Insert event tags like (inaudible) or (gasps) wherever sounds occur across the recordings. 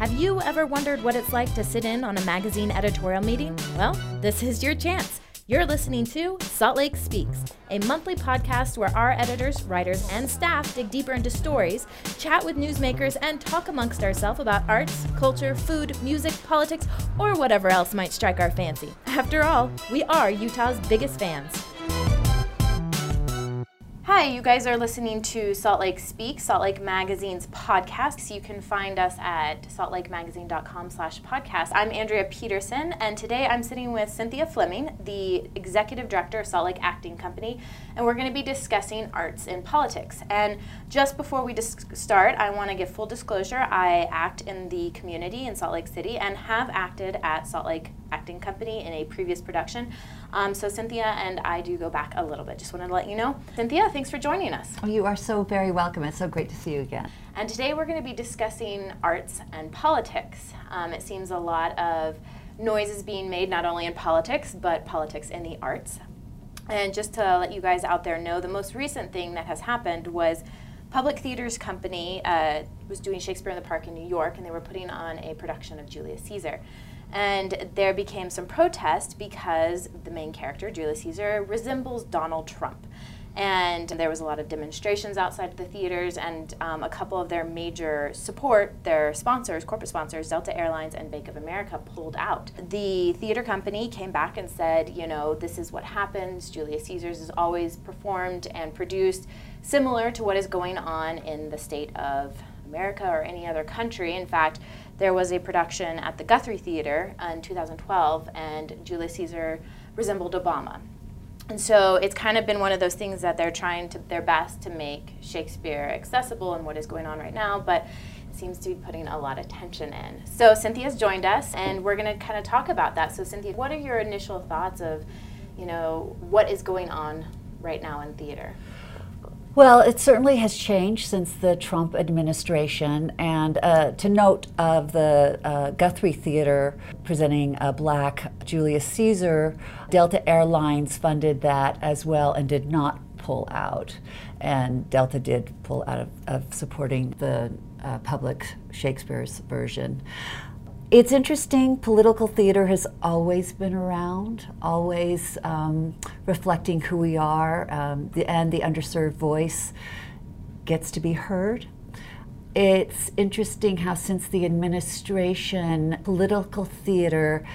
Have you ever wondered what it's like to sit in on a magazine editorial meeting? Well, this is your chance. You're listening to Salt Lake Speaks, a monthly podcast where our editors, writers, and staff dig deeper into stories, chat with newsmakers, and talk amongst ourselves about arts, culture, food, music, politics, or whatever else might strike our fancy. After all, we are Utah's biggest fans. Hi, you guys are listening to Salt Lake Speak, Salt Lake Magazine's podcast. You can find us at saltlakemagazine.com slash podcast. I'm Andrea Peterson, and today I'm sitting with Cynthia Fleming, the Executive Director of Salt Lake Acting Company, and we're going to be discussing arts in politics. And just before we dis- start, I want to give full disclosure. I act in the community in Salt Lake City and have acted at Salt Lake Acting Company in a previous production. Um, so Cynthia and I do go back a little bit. Just wanted to let you know. Cynthia, thanks for joining us. Oh, you are so very welcome. It's so great to see you again. And today we're going to be discussing arts and politics. Um, it seems a lot of noise is being made not only in politics, but politics in the arts. And just to let you guys out there know, the most recent thing that has happened was Public Theaters Company uh, was doing Shakespeare in the Park in New York, and they were putting on a production of Julius Caesar. And there became some protest because the main character, Julius Caesar, resembles Donald Trump. And there was a lot of demonstrations outside of the theaters, and um, a couple of their major support, their sponsors, corporate sponsors, Delta Airlines and Bank of America, pulled out. The theater company came back and said, you know, this is what happens. Julius Caesar's is always performed and produced similar to what is going on in the state of America or any other country. In fact, there was a production at the Guthrie Theater in 2012, and Julius Caesar resembled Obama. And so it's kind of been one of those things that they're trying to their best to make Shakespeare accessible and what is going on right now, but it seems to be putting a lot of tension in. So Cynthia's joined us, and we're going to kind of talk about that. So Cynthia, what are your initial thoughts of, you know, what is going on right now in theater? Well, it certainly has changed since the Trump administration. And uh, to note of the uh, Guthrie Theater presenting a black Julius Caesar, Delta Airlines funded that as well and did not pull out. And Delta did pull out of, of supporting the uh, public Shakespeare's version. It's interesting. Political theater has always been around, always um, reflecting who we are, um, the, and the underserved voice gets to be heard. It's interesting how, since the administration, political theater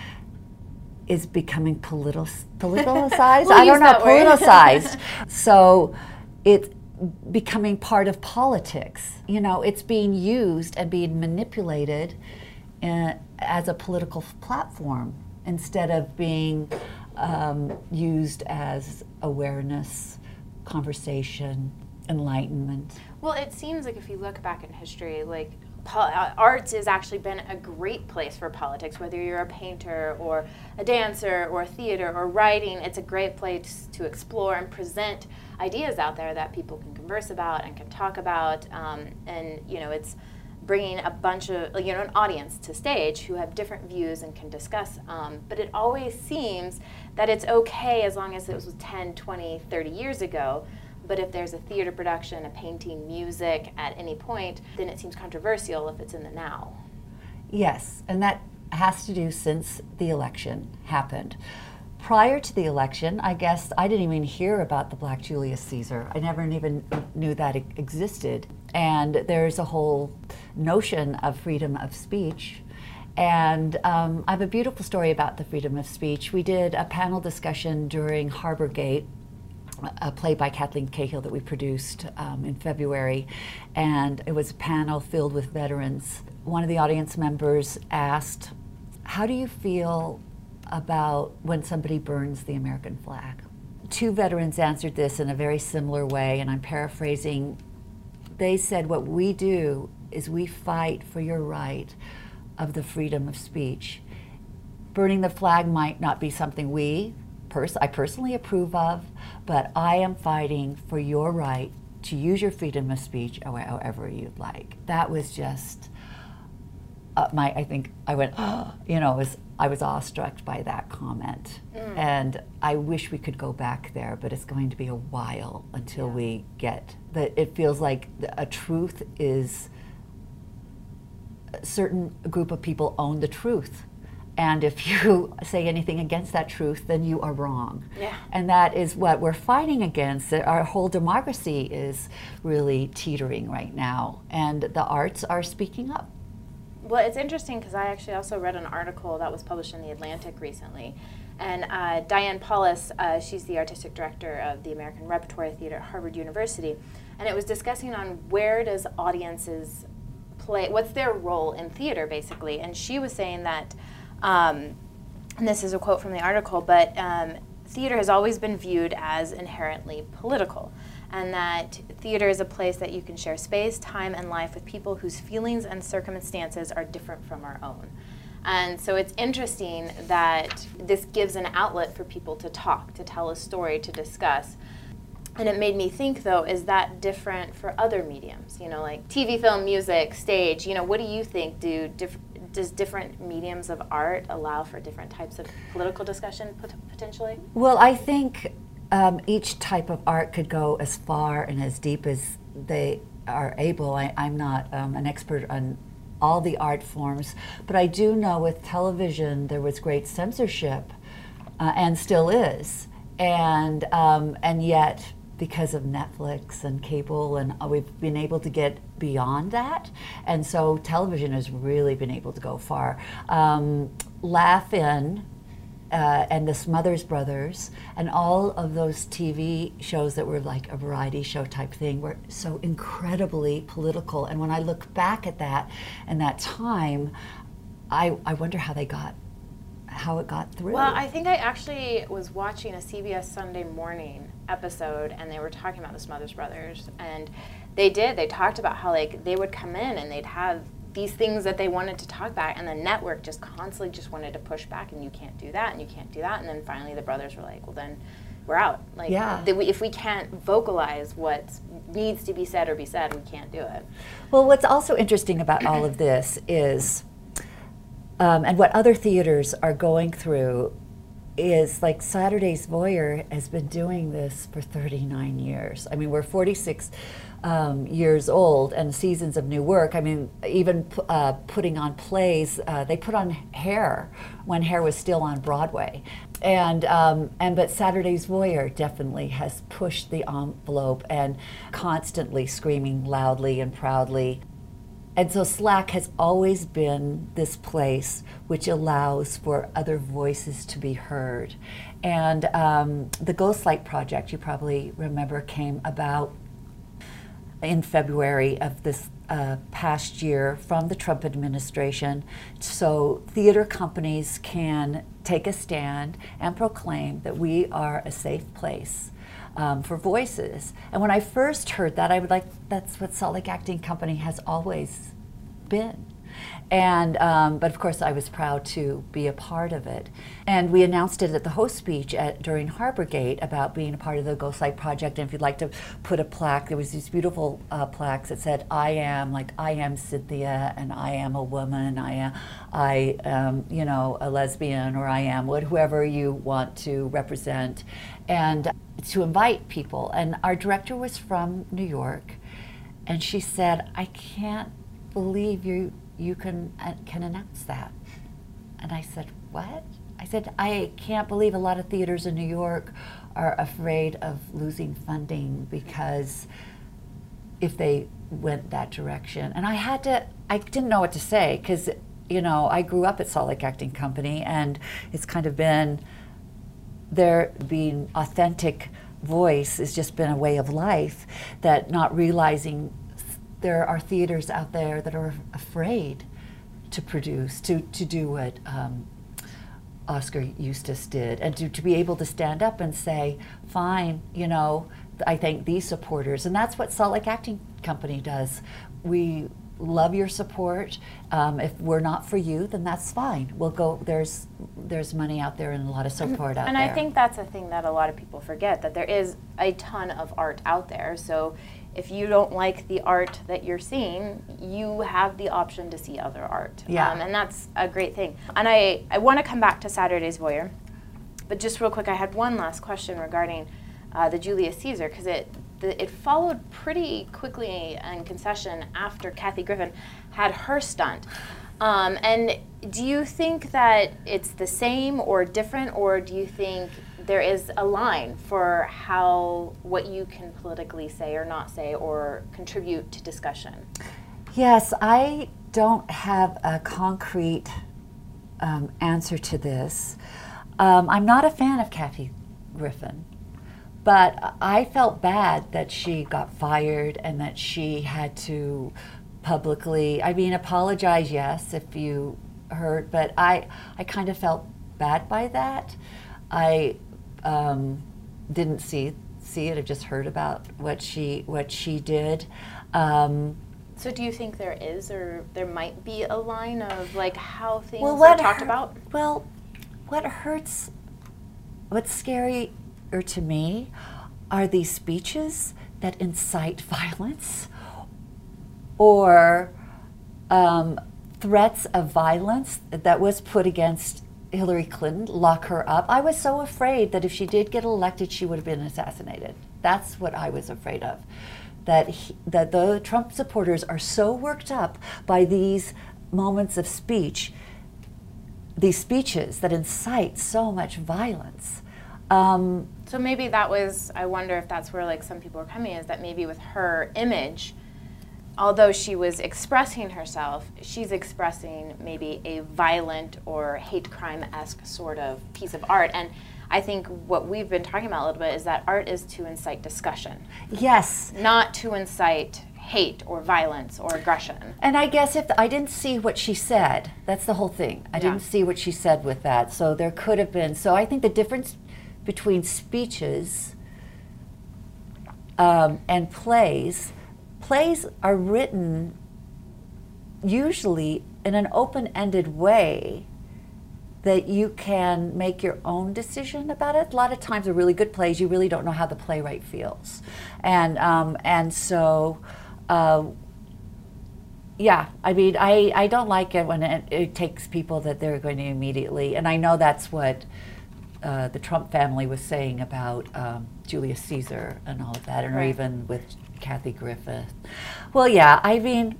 is becoming politi- (laughs) politicized. we'll I don't know, politicized. (laughs) so it's becoming part of politics. You know, it's being used and being manipulated in, as a political platform instead of being um, used as awareness, conversation, enlightenment. Well, it seems like if you look back in history, like uh, arts has actually been a great place for politics. Whether you're a painter or a dancer or theater or writing, it's a great place to explore and present ideas out there that people can converse about and can talk about. Um, and you know, it's bringing a bunch of you know an audience to stage who have different views and can discuss um, but it always seems that it's okay as long as it was 10 20 30 years ago but if there's a theater production a painting music at any point then it seems controversial if it's in the now yes and that has to do since the election happened prior to the election, I guess I didn't even hear about the Black Julius Caesar. I never even knew that existed. And there's a whole notion of freedom of speech. And um, I have a beautiful story about the freedom of speech. We did a panel discussion during Harbur Gate, a play by Kathleen Cahill that we produced um, in February, and it was a panel filled with veterans. One of the audience members asked, How do you feel about when somebody burns the American flag. Two veterans answered this in a very similar way, and I'm paraphrasing. They said, What we do is we fight for your right of the freedom of speech. Burning the flag might not be something we, pers- I personally approve of, but I am fighting for your right to use your freedom of speech however you'd like. That was just uh, my. I think I went, oh, (gasps) you know, was I was awestruck by that comment. Mm. And I wish we could go back there, but it's going to be a while until yeah. we get that. It feels like a truth is a certain group of people own the truth. And if you (laughs) say anything against that truth, then you are wrong. Yeah. And that is what we're fighting against. Our whole democracy is really teetering right now, and the arts are speaking up. Well, it's interesting because I actually also read an article that was published in The Atlantic recently. And uh, Diane Paulus, uh, she's the artistic director of the American Repertory Theater at Harvard University, and it was discussing on where does audiences play, what's their role in theater, basically. And she was saying that, um, and this is a quote from the article, but um, theater has always been viewed as inherently political and that theater is a place that you can share space, time, and life with people whose feelings and circumstances are different from our own. And so it's interesting that this gives an outlet for people to talk, to tell a story, to discuss. And it made me think, though, is that different for other mediums? You know, like TV, film, music, stage. You know, what do you think? Do diff- does different mediums of art allow for different types of political discussion pot- potentially? Well, I think um, each type of art could go as far and as deep as they are able. I, am not um, an expert on all the art forms, but I do know with television there was great censorship, uh, and still is, and um, and yet because of Netflix and cable, and uh, we've been able to get beyond that, and so television has really been able to go far. Um, Laugh-In uh, and the Smothers Brothers, and all of those TV shows that were like a variety show type thing were so incredibly political. And when I look back at that and that time, I, I wonder how they got how it got through. Well, I think I actually was watching a CBS Sunday morning episode and they were talking about the Smothers Brothers and they did. They talked about how like they would come in and they'd have these things that they wanted to talk about and the network just constantly just wanted to push back and you can't do that and you can't do that and then finally the brothers were like well then we're out. Like yeah. we, if we can't vocalize what needs to be said or be said we can't do it. Well what's also interesting about all of this is um, and what other theaters are going through is like Saturday's Voyeur has been doing this for 39 years. I mean, we're 46 um, years old and seasons of new work. I mean, even uh, putting on plays, uh, they put on Hair when Hair was still on Broadway. And, um, and but Saturday's Voyeur definitely has pushed the envelope and constantly screaming loudly and proudly and so SLAC has always been this place which allows for other voices to be heard. And um, the Ghostlight Project, you probably remember, came about in February of this uh, past year from the Trump administration. So theater companies can take a stand and proclaim that we are a safe place um, for voices. And when I first heard that, I would like, that's what Salt Lake Acting Company has always been. And, um, but of course, I was proud to be a part of it. And we announced it at the host speech at, during Harbur Gate about being a part of the Ghostlight Project. And if you'd like to put a plaque, there was these beautiful uh, plaques that said, I am, like, I am Cynthia, and I am a woman, I am, I am, you know, a lesbian, or I am what, whoever you want to represent. And to invite people. And our director was from New York. And she said, I can't believe you you can uh, can announce that. And I said, what? I said, I can't believe a lot of theaters in New York are afraid of losing funding because if they went that direction. And I had to, I didn't know what to say because, you know, I grew up at Salt Lake Acting Company and it's kind of been there being authentic voice has just been a way of life that not realizing there are theaters out there that are afraid to produce, to, to do what um, Oskar Eustis did, and to, to be able to stand up and say, fine, you know, I thank these supporters. And that's what Salt Lake Acting Company does. We love your support. Um, if we're not for you, then that's fine. We'll go. There's there's money out there and a lot of support out and there. And I think that's a thing that a lot of people forget that there is a ton of art out there. So if you don't like the art that you're seeing, you have the option to see other art. Yeah. Um, and that's a great thing. And I, I want to come back to Saturday's Voyeur, but just real quick, I had one last question regarding uh, the Julius Caesar, because it, it followed pretty quickly in concession after Kathy Griffin. had her stunt. Um, and do you think that it's the same or different, or do you think there is a line for how what you can politically say or not say or contribute to discussion? Yes, I don't have a concrete um, answer to this. Um, I'm not a fan of Kathy Griffin, but I felt bad that she got fired and that she had to publicly, I mean, apologize, yes, if you heard, but I, I kind of felt bad by that. I um, didn't see see it. I just heard about what she what she did. Um, so do you think there is or there might be a line of like how things well, are talked about? Well, what hurts, what's to me are these speeches that incite violence or um, threats of violence that was put against Hillary Clinton, lock her up. I was so afraid that if she did get elected, she would have been assassinated. That's what I was afraid of. That, he, that the Trump supporters are so worked up by these moments of speech, these speeches that incite so much violence. Um, so maybe that was, I wonder if that's where like some people are coming, is that maybe with her image, although she was expressing herself, she's expressing maybe a violent or hate crime esque sort of piece of art. And I think what we've been talking about a little bit is that art is to incite discussion. Yes. Not to incite hate or violence or aggression. And I guess if the, I didn't see what she said, that's the whole thing. I yeah. didn't see what she said with that. So there could have been. So I think the difference between speeches um, and plays plays are written usually in an open ended way that you can make your own decision about it. A lot of times, a really good plays, you really don't know how the playwright feels, and um, and so. Uh, yeah, I mean, I, I don't like it when it, it, takes people that they're going to immediately, and I know that's what uh, the Trump family was saying about um, Julius Caesar and all of that, and right. or even with Kathy Griffith. Well, yeah, I mean,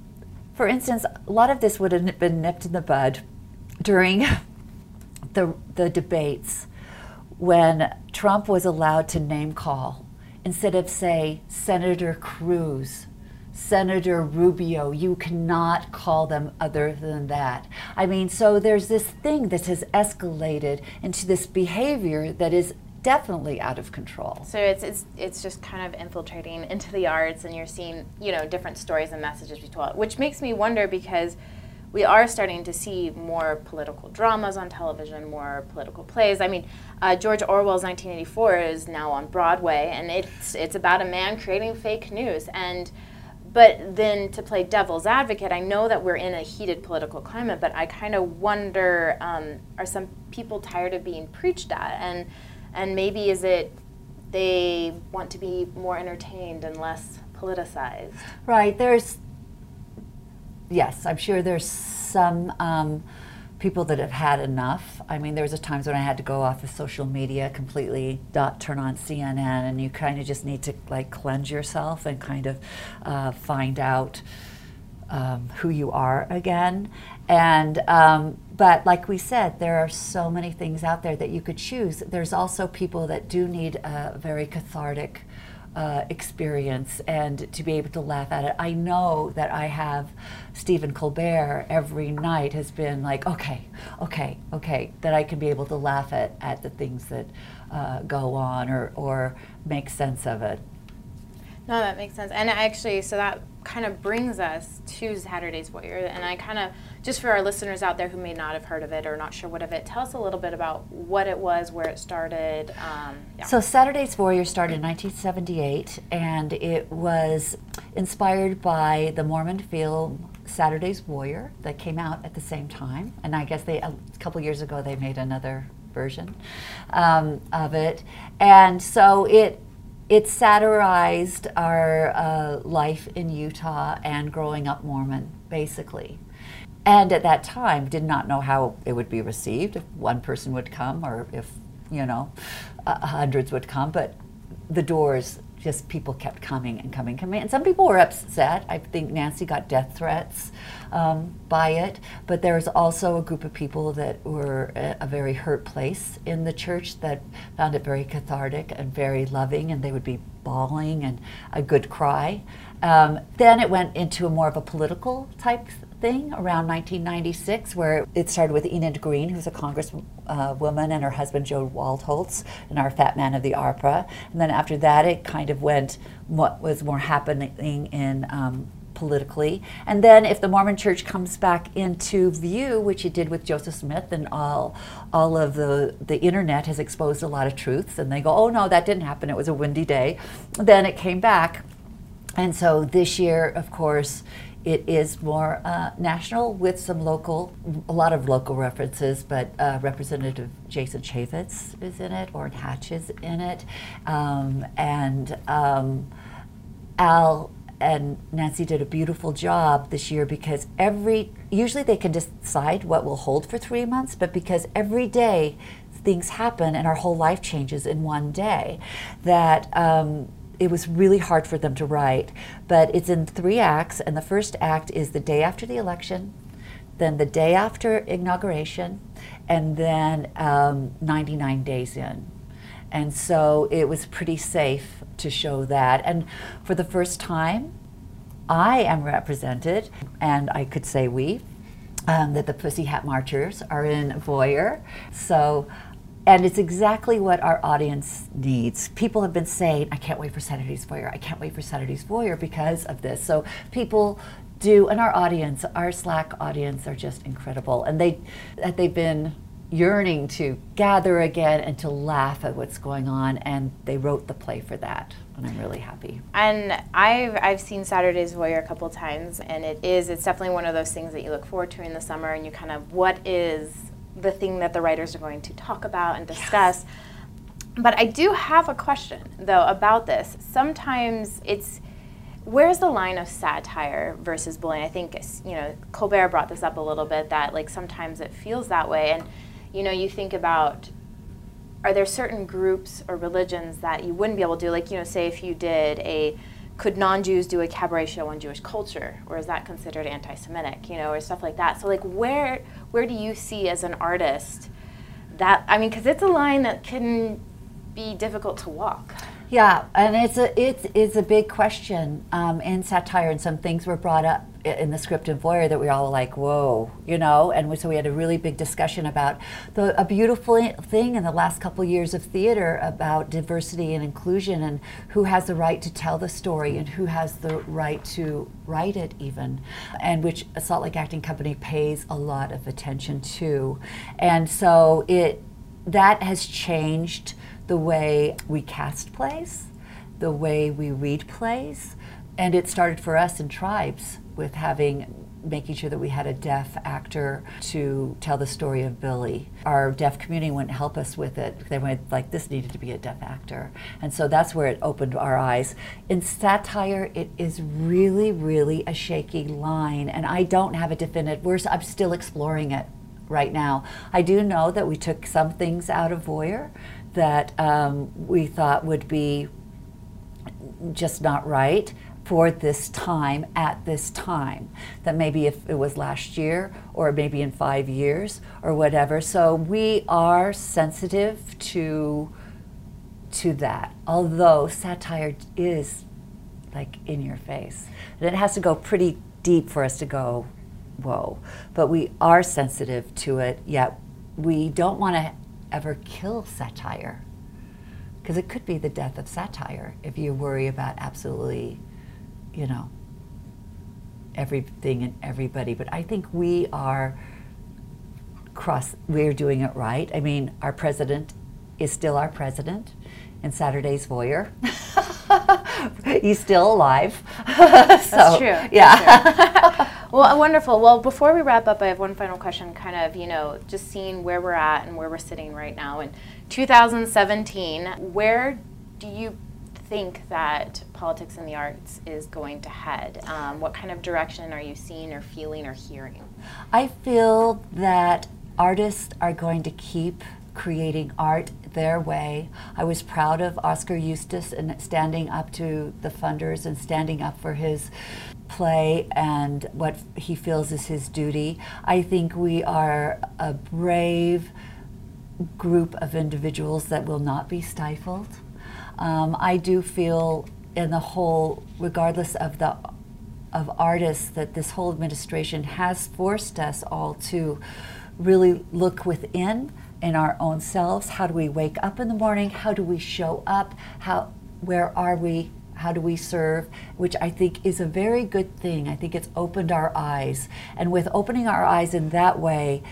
for instance, a lot of this would have been nipped in the bud during (laughs) the, the debates when Trump was allowed to name call instead of say Senator Cruz, Senator Rubio, you cannot call them other than that. I mean, so there's this thing that has escalated into this behavior that is definitely out of control. So it's, it's it's just kind of infiltrating into the arts, and you're seeing you know different stories and messages be told, which makes me wonder because we are starting to see more political dramas on television, more political plays. I mean, uh, George Orwell's 1984 is now on Broadway, and it's it's about a man creating fake news and. But then to play devil's advocate, I know that we're in a heated political climate, but I kind of wonder um, are some people tired of being preached at? And and maybe is it they want to be more entertained and less politicized? Right. There's, yes, I'm sure there's some um, people that have had enough. I mean, there was a times when I had to go off of social media completely, not turn on CNN, and you kind of just need to like cleanse yourself and kind of uh, find out um, who you are again. And um, but like we said, there are so many things out there that you could choose. There's also people that do need a very cathartic uh, experience and to be able to laugh at it. I know that I have Stephen Colbert every night has been like, okay, okay, okay, that I can be able to laugh at, at the things that uh, go on or, or make sense of it. No, that makes sense. And actually, so that kind of brings us to Saturday's Voyeur. And I kind of, just for our listeners out there who may not have heard of it or not sure what of it, tell us a little bit about what it was, where it started. Um, yeah. So Saturday's Voyeur started in 1978, and it was inspired by the Mormon film Saturday's Warrior that came out at the same time. And I guess they a couple years ago they made another version um, of it. And so it it satirized our uh, life in Utah and growing up Mormon, basically. And at that time, did not know how it would be received, if one person would come or if, you know, uh, hundreds would come. But the doors just people kept coming and coming, coming. And some people were upset. I think Nancy got death threats um, by it. But there was also a group of people that were a, a, very hurt place in the church that found it very cathartic and very loving, and they would be bawling and a good cry. Um, then it went into a more of a political type thing around 1996, where it started with Enid Greene, who's a congresswoman, uh, and her husband Joe Waldholtz, and our Fat Man of the ARPA. And then after that, it kind of went what was more happening in um, politically. And then if the Mormon Church comes back into view, which it did with Joseph Smith, and all all of the the internet has exposed a lot of truths, and they go, oh no, that didn't happen. It was a windy day. Then it came back. And so this year, of course, it is more uh, national with some local, a lot of local references, but uh, Representative Jason Chaffetz is in it, Orrin Hatch is in it, um, and um, Al and Nancy did a beautiful job this year because every, usually they can decide what will hold for three months, but because every day things happen and our whole life changes in one day, that um, it was really hard for them to write. But it's in three acts, and the first act is the day after the election, then the day after inauguration, and then um, 99 days in. And so it was pretty safe to show that. And for the first time, I am represented, and I could say we, um, that the Pussy Hat Marchers are in Voyeur. So and it's exactly what our audience needs. People have been saying, I can't wait for Saturday's Voyeur. I can't wait for Saturday's Voyeur because of this. So people do, and our audience, our SLAC audience are just incredible. And they, that they've been yearning to gather again and to laugh at what's going on. And they wrote the play for that. And I'm really happy. And I've, I've seen Saturday's Voyeur a couple times, and it is, it's definitely one of those things that you look forward to in the summer, and you kind of, what is the thing that the writers are going to talk about and discuss. Yes. But I do have a question, though, about this. Sometimes it's where's the line of satire versus bullying? I think you know Colbert brought this up a little bit that like sometimes it feels that way, and you know you think about are there certain groups or religions that you wouldn't be able to do? Like you know, say if you did a could non-Jews do a cabaret show on Jewish culture, or is that considered anti-Semitic? You know, or stuff like that. So like where where do you see as an artist that I mean, because it's a line that can be difficult to walk. Yeah, and it's a it's it's a big question um, in satire, and some things were brought up in the script in Voyeur that we all like, whoa, you know, and so we had a really big discussion about the a beautiful thing in the last couple years of theater about diversity and inclusion and who has the right to tell the story and who has the right to write it even, and which Salt Lake Acting Company pays a lot of attention to, and so it that has changed the way we cast plays, the way we read plays, and it started for us in tribes with having making sure that we had a deaf actor to tell the story of Billy. Our deaf community wouldn't help us with it. They went like this needed to be a deaf actor. And so that's where it opened our eyes. In satire, it is really, really a shaky line. And I don't have a definitive, we're, I'm still exploring it right now. I do know that we took some things out of Voyeur that um, we thought would be just not right for this time at this time. That maybe if it was last year or maybe in five years or whatever. So we are sensitive to to that. Although satire is like in your face. And it has to go pretty deep for us to go, whoa. But we are sensitive to it, yet we don't want to ever kill satire. Because it could be the death of satire if you worry about absolutely you know, everything and everybody. But I think we are cross, we're doing it right. I mean, our president is still our president and Saturday's Voyeur. (laughs) He's still alive. (laughs) so, That's true. Yeah. That's true. (laughs) well, wonderful. Well, before we wrap up, I have one final question. Kind of, you know, just seeing where we're at and where we're sitting right now in 2017. Where do you think that politics and the arts is going to head? Um, what kind of direction are you seeing or feeling or hearing? I feel that artists are going to keep creating art their way. I was proud of Oskar Eustis and standing up to the funders and standing up for his play and what he feels is his duty. I think we are a brave group of individuals that will not be stifled. Um, I do feel, in the whole, regardless of the of artists, that this whole administration has forced us all to really look within in our own selves. How do we wake up in the morning? How do we show up? How where are we? How do we serve? Which I think is a very good thing. I think it's opened our eyes. And with opening our eyes in that way,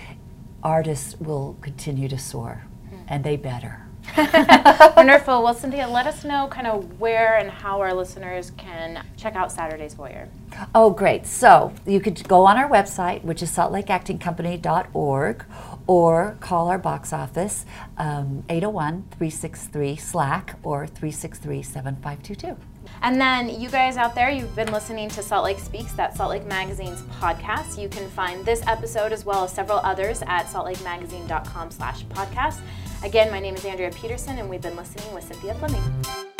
artists will continue to soar, and they better. (laughs) Wonderful. Well, Cynthia, let us know kind of where and how our listeners can check out Saturday's Voyeur. Oh, great. So you could go on our website, which is saltlakeactingcompany.org, or call our box office, um, 801 363 SLAC or 363 7522. And then you guys out there, you've been listening to Salt Lake Speaks, that Salt Lake Magazine's podcast. You can find this episode as well as several others at saltlakemagazine.com slash podcast. Again, my name is Andrea Peterson, and we've been listening with Cynthia Fleming.